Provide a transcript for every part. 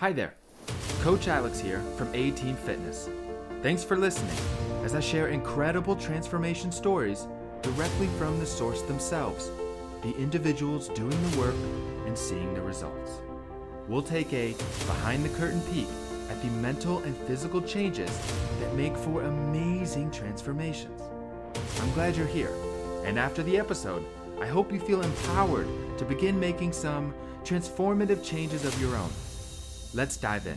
Hi there, Coach Alex here from A Team Fitness. Thanks for listening as I share incredible transformation stories directly from the source themselves, the individuals doing the work and seeing the results. We'll take a behind the curtain peek at the mental and physical changes that make for amazing transformations. I'm glad you're here, and after the episode, I hope you feel empowered to begin making some transformative changes of your own. Let's dive in.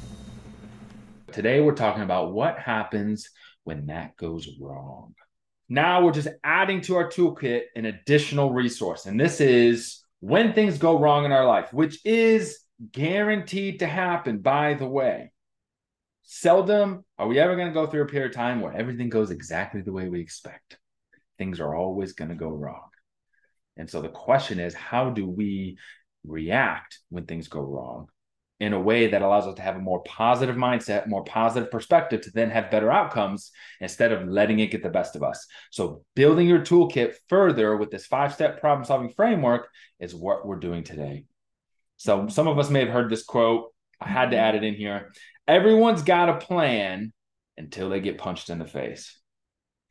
Today, we're talking about what happens when that goes wrong. Now, we're just adding to our toolkit an additional resource, and this is when things go wrong in our life, which is guaranteed to happen, by the way. Seldom are we ever going to go through a period of time where everything goes exactly the way we expect. Things are always going to go wrong. And so the question is, how do we react when things go wrong? In a way that allows us to have a more positive mindset, more positive perspective to then have better outcomes instead of letting it get the best of us. So, building your toolkit further with this five step problem solving framework is what we're doing today. So, some of us may have heard this quote. I had to mm-hmm. add it in here. Everyone's got a plan until they get punched in the face.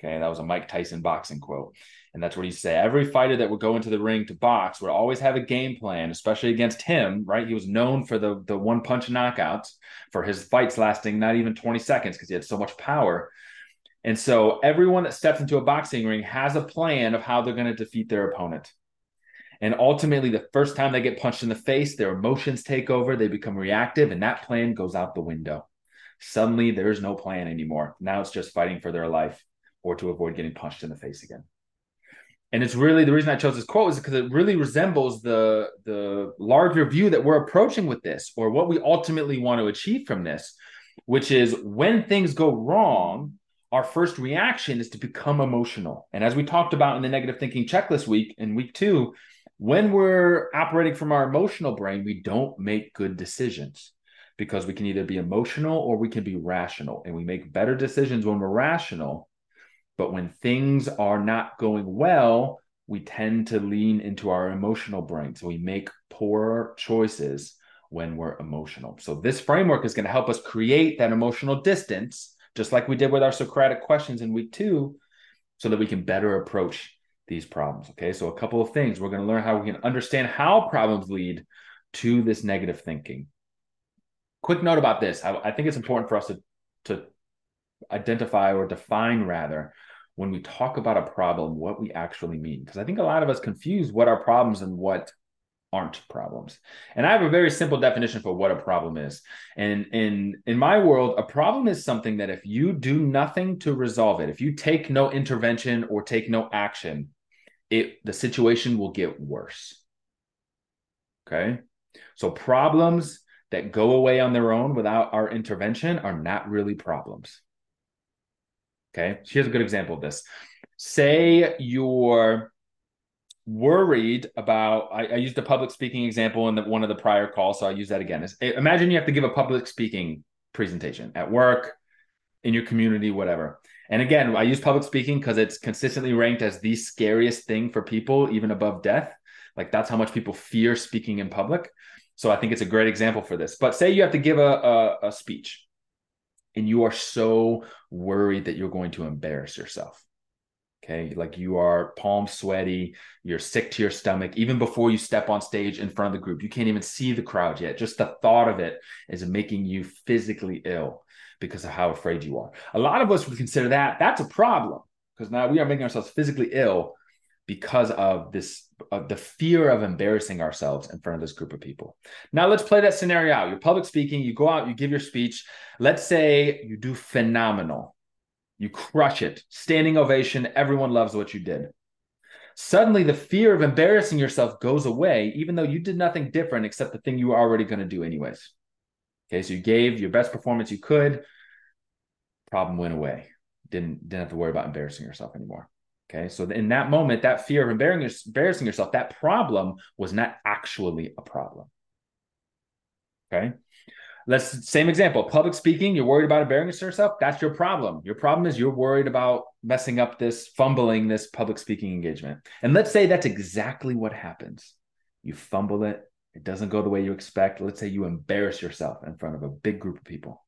Okay, that was a Mike Tyson boxing quote. And that's what he said. Every fighter that would go into the ring to box would always have a game plan, especially against him, right? He was known for the, the one punch knockouts, for his fights lasting not even 20 seconds because he had so much power. And so everyone that steps into a boxing ring has a plan of how they're going to defeat their opponent. And ultimately, the first time they get punched in the face, their emotions take over, they become reactive, and that plan goes out the window. Suddenly, there's no plan anymore. Now it's just fighting for their life or to avoid getting punched in the face again and it's really the reason I chose this quote is because it really resembles the the larger view that we're approaching with this, or what we ultimately want to achieve from this, which is when things go wrong, our first reaction is to become emotional. And as we talked about in the negative thinking checklist week in week two, when we're operating from our emotional brain, we don't make good decisions because we can either be emotional or we can be rational, and we make better decisions when we're rational but when things are not going well, we tend to lean into our emotional brain. So we make poor choices when we're emotional. So this framework is going to help us create that emotional distance, just like we did with our Socratic questions in week two, so that we can better approach these problems. Okay. So a couple of things. We're going to learn how we can understand how problems lead to this negative thinking. Quick note about this. I, I think it's important for us to, to identify or define rather when we talk about a problem what we actually mean. Because i think a lot of us confuse what are problems and what aren't problems. And i have a very simple definition for what a problem is. And in in my world a problem is something that if you do nothing to resolve it if you take no intervention or take no action it the situation will get worse. Okay? So problems that go away on their own without our intervention are not really problems Okay. Here's a good example of this. Say you're worried about, I, I used a public speaking example in the, one of the prior calls. So I'll use that again. Is, eh, imagine you have to give a public speaking presentation at work, in your community, whatever. And again, I use public speaking because it's consistently ranked as the scariest thing for people, even above death. Like that's how much people fear speaking in public. So I think it's a great example for this. But say you have to give a, a, a speech and you are so worried that you're going to embarrass yourself. Okay. Like you are palm sweaty, you're sick to your stomach, even before you step on stage in front of the group. You can't even see the crowd yet. Just the thought of it is making you physically ill because of how afraid you are. A lot of us would consider that that's a problem because now we are making ourselves physically ill because of this uh, the fear of embarrassing ourselves in front of this group of people. Now let's play that scenario out. You're public speaking, you go out, you give your speech. Let's say you do phenomenal. You crush it. Standing ovation, everyone loves what you did. Suddenly the fear of embarrassing yourself goes away even though you did nothing different except the thing you were already going to do anyways. Okay, so you gave your best performance you could. Problem went away. Didn't didn't have to worry about embarrassing yourself anymore. Okay. So in that moment, that fear of embarrassing yourself, that problem was not actually a problem. Okay. Let's same example. Public speaking, you're worried about embarrassing yourself. That's your problem. Your problem is you're worried about messing up this, fumbling this public speaking engagement. And let's say that's exactly what happens. You fumble it, it doesn't go the way you expect. Let's say you embarrass yourself in front of a big group of people.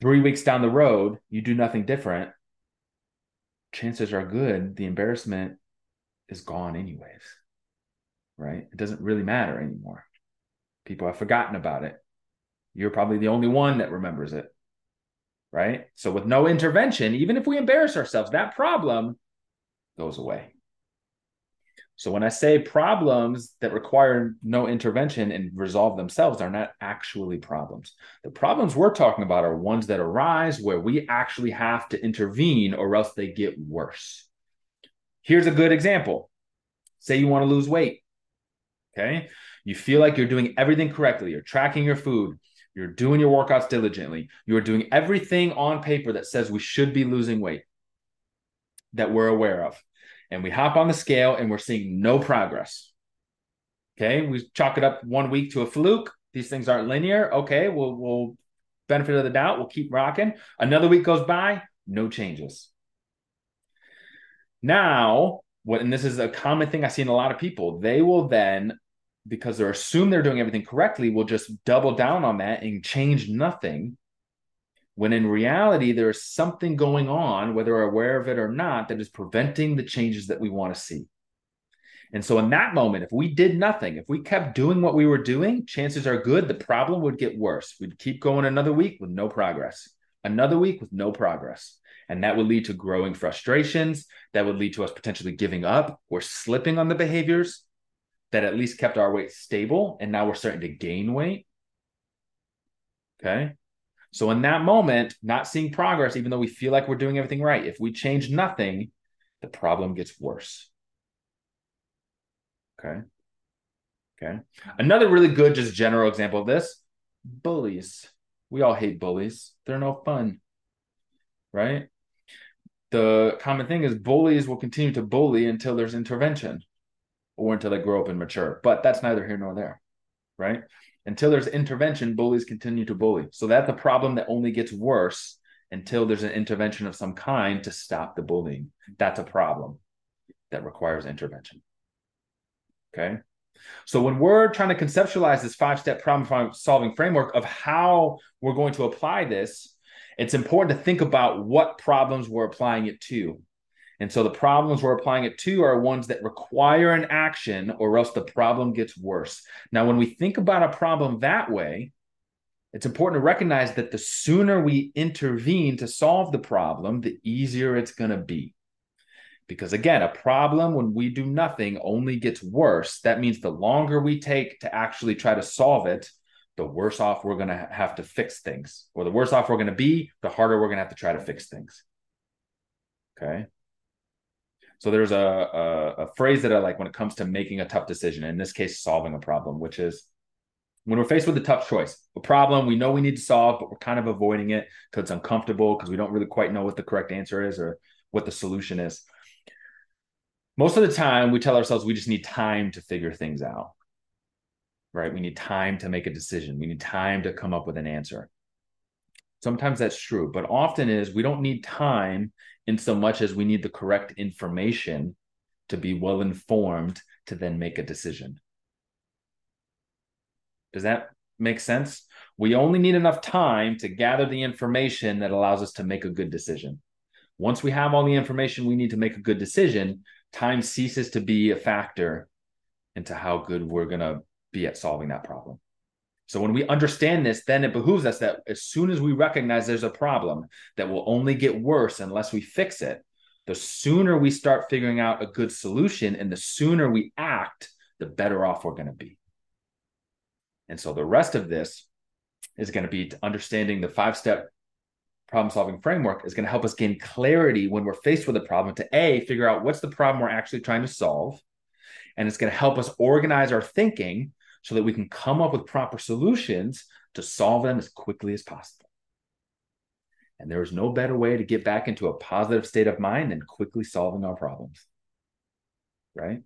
Three weeks down the road, you do nothing different. Chances are good the embarrassment is gone, anyways. Right? It doesn't really matter anymore. People have forgotten about it. You're probably the only one that remembers it. Right? So, with no intervention, even if we embarrass ourselves, that problem goes away. So when I say problems that require no intervention and resolve themselves are not actually problems. The problems we're talking about are ones that arise where we actually have to intervene or else they get worse. Here's a good example. Say you want to lose weight. Okay? You feel like you're doing everything correctly. You're tracking your food. You're doing your workouts diligently. You're doing everything on paper that says we should be losing weight that we're aware of and we hop on the scale and we're seeing no progress. Okay, we chalk it up one week to a fluke. These things aren't linear. Okay, we'll we'll benefit of the doubt. We'll keep rocking. Another week goes by, no changes. Now, what and this is a common thing I see in a lot of people, they will then, because they're assume they're doing everything correctly, will just double down on that and change nothing when in reality there is something going on whether we're aware of it or not that is preventing the changes that we want to see. And so in that moment if we did nothing if we kept doing what we were doing chances are good the problem would get worse. We'd keep going another week with no progress another week with no progress. And that would lead to growing frustrations. That would lead to us potentially giving up or slipping on the behaviors that at least kept our weight stable and now we're starting to gain weight. Okay so in that moment, not seeing progress, even though we feel like we're doing everything right, if we change nothing, the problem gets worse. Okay. Okay. Another really good, just general example of this bullies. We all hate bullies. They're no fun. Right. The common thing is bullies will continue to bully until there's intervention or until they grow up and mature. But that's neither here nor there. Right until there's intervention, bullies continue to bully. So that's a problem that only gets worse until there's an intervention of some kind to stop the bullying. That's a problem that requires intervention. Okay. So when we're trying to conceptualize this five step problem solving framework of how we're going to apply this, it's important to think about what problems we're applying it to. And so the problems we're applying it to are ones that require an action or else the problem gets worse. Now, when we think about a problem that way, it's important to recognize that the sooner we intervene to solve the problem, the easier it's going to be. Because again, a problem when we do nothing only gets worse. That means the longer we take to actually try to solve it, the worse off we're going to have to fix things. Or the worse off we're going to be, the harder we're going to have to try to fix things. Okay. So there's a, a, a phrase that I like when it comes to making a tough decision. In this case, solving a problem, which is when we're faced with a tough choice, a problem we know we need to solve, but we're kind of avoiding it because it's uncomfortable because we don't really quite know what the correct answer is or what the solution is. Most of the time, we tell ourselves we just need time to figure things out, right? We need time to make a decision. We need time to come up with an answer. Sometimes that's true, but often is we don't need time in so much as we need the correct information to be well informed to then make a decision. Does that make sense? We only need enough time to gather the information that allows us to make a good decision. Once we have all the information we need to make a good decision, time ceases to be a factor into how good we're going to be at solving that problem. So when we understand this, then it behooves us that as soon as we recognize there's a problem that will only get worse unless we fix it, the sooner we start figuring out a good solution and the sooner we act, the better off we're going to be. And so the rest of this is going to be understanding the five step problem solving framework is going to help us gain clarity when we're faced with a problem to A, figure out what's the problem we're actually trying to solve. And it's going to help us organize our thinking so that we can come up with proper solutions to solve them as quickly as possible. And there is no better way to get back into a positive state of mind than quickly solving our problems. Right?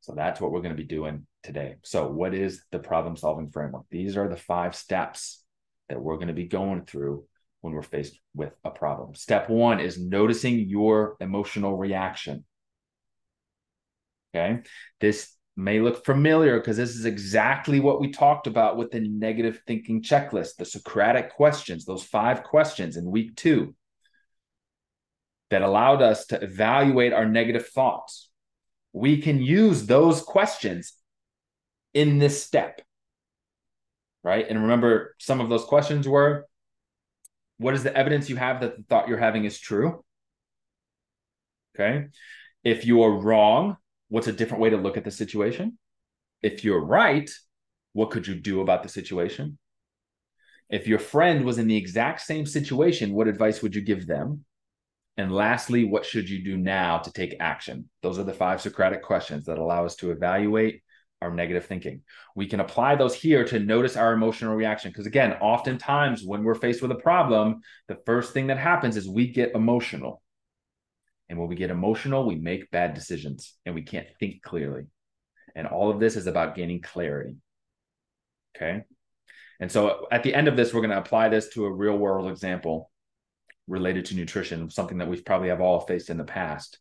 So that's what we're going to be doing today. So, what is the problem solving framework? These are the five steps that we're going to be going through when we're faced with a problem. Step one is noticing your emotional reaction. Okay. This may look familiar because this is exactly what we talked about with the negative thinking checklist, the Socratic questions, those five questions in week two that allowed us to evaluate our negative thoughts. We can use those questions in this step, right? And remember, some of those questions were what is the evidence you have that the thought you're having is true? Okay. If you are wrong, what's a different way to look at the situation? If you're right, what could you do about the situation? If your friend was in the exact same situation, what advice would you give them? And lastly, what should you do now to take action? Those are the five Socratic questions that allow us to evaluate our negative thinking. We can apply those here to notice our emotional reaction. Because again, oftentimes when we're faced with a problem, the first thing that happens is we get emotional. And when we get emotional, we make bad decisions and we can't think clearly. And all of this is about gaining clarity. Okay. And so at the end of this, we're going to apply this to a real world example related to nutrition, something that we've probably have all faced in the past.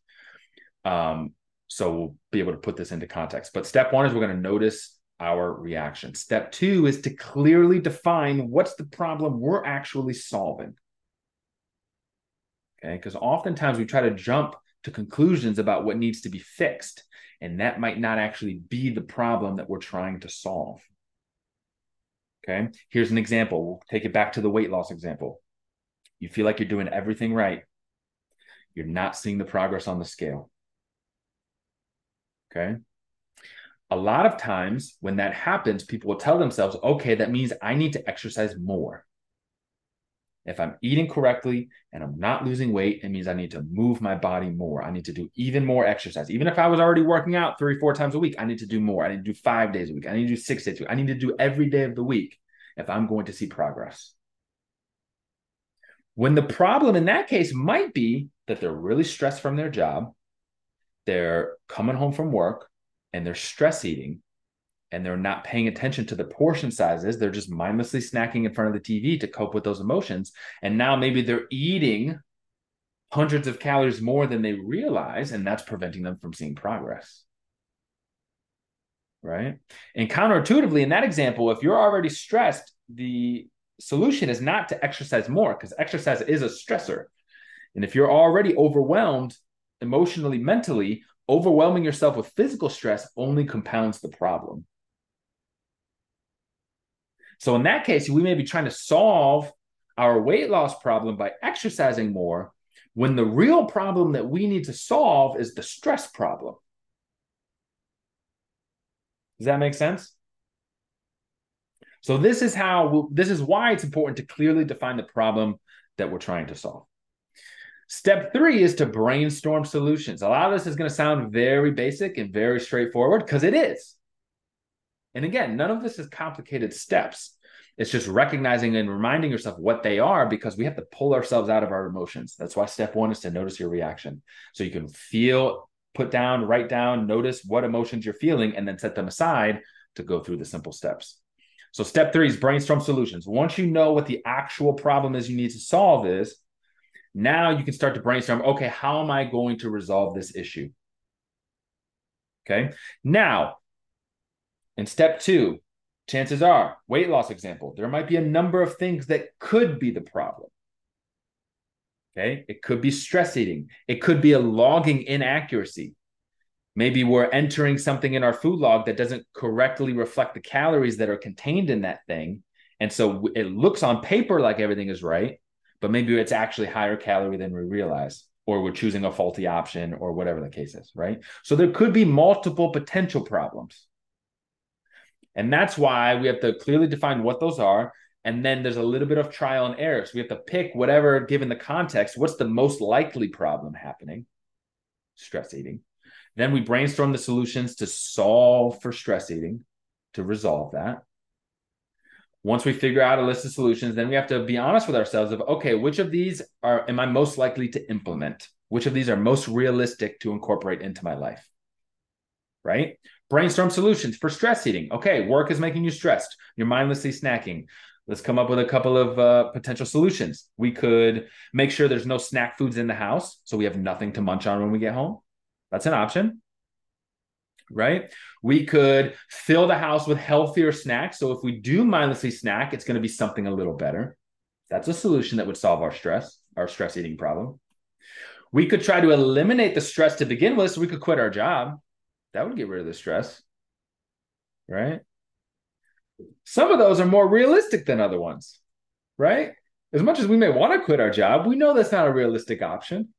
Um, so we'll be able to put this into context. But step one is we're going to notice our reaction. Step two is to clearly define what's the problem we're actually solving. Okay. Because oftentimes we try to jump to conclusions about what needs to be fixed, and that might not actually be the problem that we're trying to solve. Okay. Here's an example. We'll take it back to the weight loss example. You feel like you're doing everything right. You're not seeing the progress on the scale. Okay. A lot of times when that happens, people will tell themselves, okay, that means I need to exercise more. If I'm eating correctly and I'm not losing weight, it means I need to move my body more. I need to do even more exercise. Even if I was already working out three, four times a week, I need to do more. I need to do five days a week. I need to do six days a week. I need to do every day of the week if I'm going to see progress. When the problem in that case might be that they're really stressed from their job, they're coming home from work and they're stress eating and they're not paying attention to the portion sizes. They're just mindlessly snacking in front of the TV to cope with those emotions. And now maybe they're eating hundreds of calories more than they realize, and that's preventing them from seeing progress. Right. And counterintuitively, in that example, if you're already stressed, the solution is not to exercise more because exercise is a stressor. And if you're already overwhelmed emotionally, mentally, overwhelming yourself with physical stress only compounds the problem. So in that case, we may be trying to solve our weight loss problem by exercising more when the real problem that we need to solve is the stress problem. Does that make sense? So this is how this is why it's important to clearly define the problem that we're trying to solve. Step three is to brainstorm solutions. A lot of this is going to sound very basic and very straightforward because it is. And again, none of this is complicated steps. It's just recognizing and reminding yourself what they are because we have to pull ourselves out of our emotions. That's why step one is to notice your reaction. So you can feel, put down, write down, notice what emotions you're feeling, and then set them aside to go through the simple steps. So step three is brainstorm solutions. Once you know what the actual problem is you need to solve is, now you can start to brainstorm okay, how am I going to resolve this issue? Okay. Now, in step two, chances are, weight loss example, there might be a number of things that could be the problem. Okay. It could be stress eating, it could be a logging inaccuracy. Maybe we're entering something in our food log that doesn't correctly reflect the calories that are contained in that thing. And so it looks on paper like everything is right, but maybe it's actually higher calorie than we realize or we're choosing a faulty option or whatever the case is right so there could be multiple potential problems and that's why we have to clearly define what those are and then there's a little bit of trial and error so we have to pick whatever given the context what's the most likely problem happening stress eating then we brainstorm the solutions to solve for stress eating to resolve that once we figure out a list of solutions, then we have to be honest with ourselves of okay, which of these are am I most likely to implement? Which of these are most realistic to incorporate into my life? Right? Brainstorm solutions for stress eating. Okay, work is making you stressed. You're mindlessly snacking. Let's come up with a couple of uh, potential solutions. We could make sure there's no snack foods in the house, so we have nothing to munch on when we get home. That's an option. right? We could fill the house with healthier snacks. So if we do mindlessly snack, it's going to be something a little better. That's a solution that would solve our stress, our stress eating problem. We could try to eliminate the stress to begin with so we could quit our job. That would get rid of the stress, right? Some of those are more realistic than other ones, right? As much as we may want to quit our job, we know that's not a realistic option.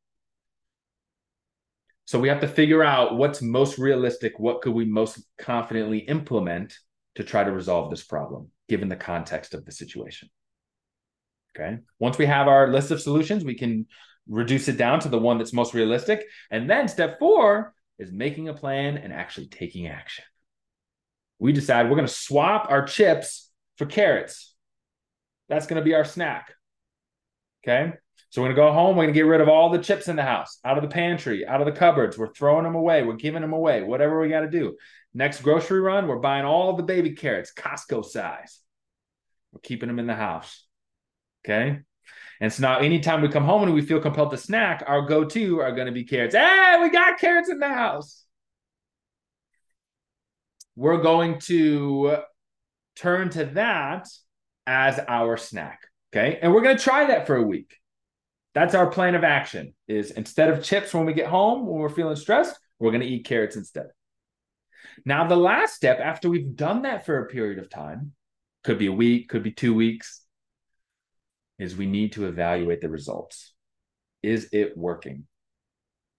So we have to figure out what's most realistic, what could we most confidently implement to try to resolve this problem, given the context of the situation. Okay. Once we have our list of solutions, we can reduce it down to the one that's most realistic. And then step four is making a plan and actually taking action. We decide we're going to swap our chips for carrots. That's going to be our snack. Okay. So we're going to go home. We're going to get rid of all the chips in the house, out of the pantry, out of the cupboards. We're throwing them away. We're giving them away, whatever we got to do. Next grocery run, we're buying all the baby carrots, Costco size. We're keeping them in the house. Okay. And so now, anytime we come home and we feel compelled to snack, our go to are going to be carrots. Hey, we got carrots in the house. We're going to turn to that as our snack. Okay. And we're going to try that for a week. That's our plan of action is instead of chips when we get home, when we're feeling stressed, we're going to eat carrots instead. Now, the last step after we've done that for a period of time, could be a week, could be two weeks, is we need to evaluate the results. Is it working?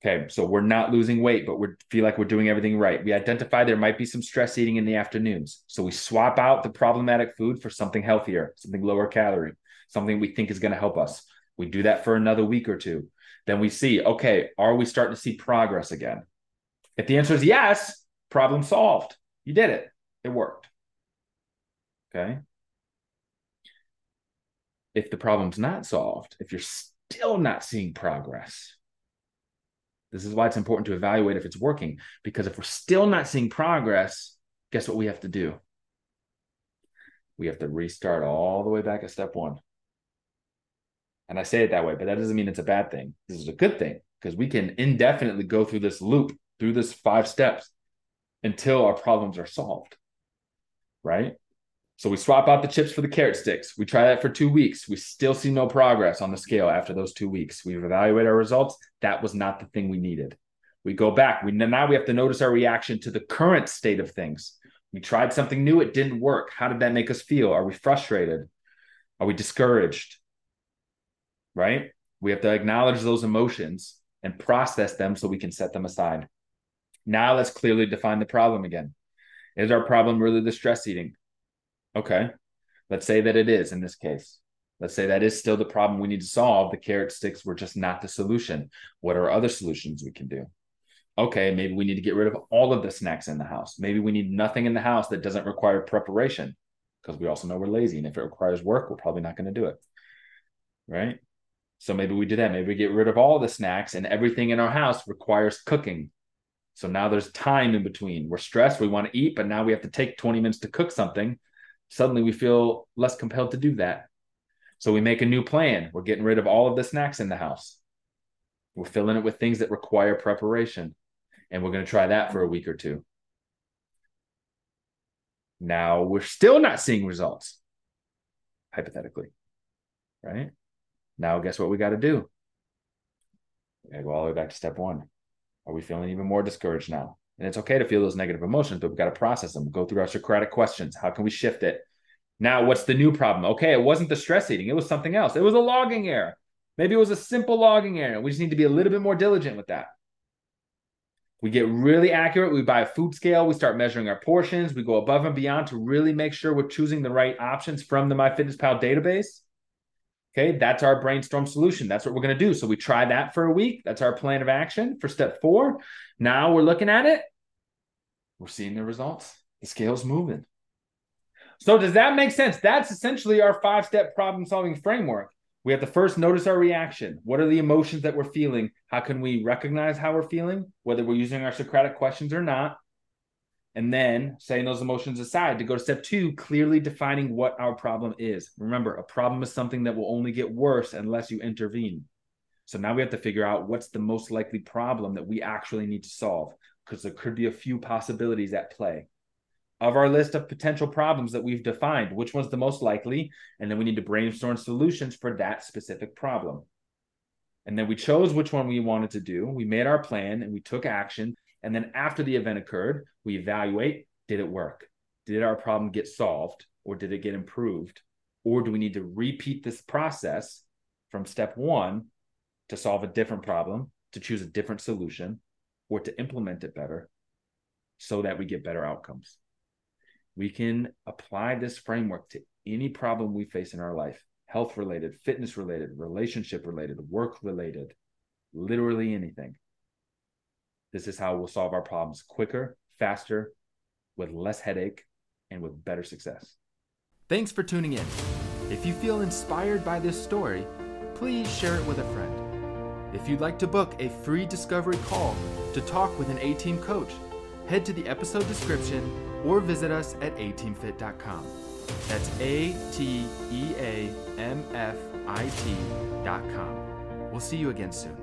Okay, so we're not losing weight, but we feel like we're doing everything right. We identify there might be some stress eating in the afternoons. So we swap out the problematic food for something healthier, something lower calorie, something we think is going to help us. We do that for another week or two. Then we see, okay, are we starting to see progress again? If the answer is yes, problem solved. You did it. It worked. Okay if the problem's not solved, if you're still not seeing progress, this is why it's important to evaluate if it's working. Because if we're still not seeing progress, guess what we have to do? We have to restart all the way back at step one. And I say it that way, but that doesn't mean it's a bad thing. This is a good thing because we can indefinitely go through this loop, through this five steps until our problems are solved. Right? So we swap out the chips for the carrot sticks. We try that for two weeks. We still see no progress on the scale after those two weeks. We evaluate our results. That was not the thing we needed. We go back. We now we have to notice our reaction to the current state of things. We tried something new, it didn't work. How did that make us feel? Are we frustrated? Are we discouraged? Right? We have to acknowledge those emotions and process them so we can set them aside. Now let's clearly define the problem again. Is our problem really the stress eating? Okay. Let's say that it is in this case. Let's say that is still the problem we need to solve. The carrot sticks were just not the solution. What are other solutions we can do? Okay, maybe we need to get rid of all of the snacks in the house. Maybe we need nothing in the house that doesn't require preparation because we also know we're lazy. And if it requires work, we're probably not going to do it. Right. So maybe we do that. Maybe we get rid of all the snacks and everything in our house requires cooking. So now there's time in between. We're stressed. We want to eat, but now we have to take 20 minutes to cook something suddenly we feel less compelled to do that. So we make a new plan. We're getting rid of all of the snacks in the house. We're filling it with things that require preparation. And we're going to try that for a week or two. Now we're still not seeing results, hypothetically. Right? Now, guess what we got to do? We got to go all the way back to step one. Are we feeling even more discouraged now? And it's okay to feel those negative emotions, but we've got to process them. Go through our Socratic questions. How can we shift it? Now, what's the new problem? Okay, it wasn't the stress eating, it was something else. It was a logging error. Maybe it was a simple logging error. We just need to be a little bit more diligent with that. We get really accurate. We buy a food scale. We start measuring our portions. We go above and beyond to really make sure we're choosing the right options from the MyFitnessPal database. Okay, that's our brainstorm solution. That's what we're going to do. So we try that for a week. That's our plan of action for step four. Now we're looking at it. We're seeing the results. The scale's moving. So does that make sense? That's essentially our five step problem solving framework. We have to first notice our reaction. What are the emotions that we're feeling? How can we recognize how we're feeling, whether we're using our Socratic questions or not? And then setting those emotions aside to go to step two, clearly defining what our problem is. Remember, a problem is something that will only get worse unless you intervene. So now we have to figure out what's the most likely problem that we actually need to solve. Because there could be a few possibilities at play. Of our list of potential problems that we've defined, which one's the most likely? And then we need to brainstorm solutions for that specific problem. And then we chose which one we wanted to do. We made our plan and we took action. And then after the event occurred, we evaluate did it work? Did our problem get solved or did it get improved? Or do we need to repeat this process from step one to solve a different problem, to choose a different solution, or to implement it better so that we get better outcomes? We can apply this framework to any problem we face in our life health related, fitness related, relationship related, work related, literally anything. This is how we'll solve our problems quicker, faster, with less headache, and with better success. Thanks for tuning in. If you feel inspired by this story, please share it with a friend. If you'd like to book a free discovery call to talk with an A Team coach, head to the episode description or visit us at ateamfit.com. That's A T E A M F I T.com. We'll see you again soon.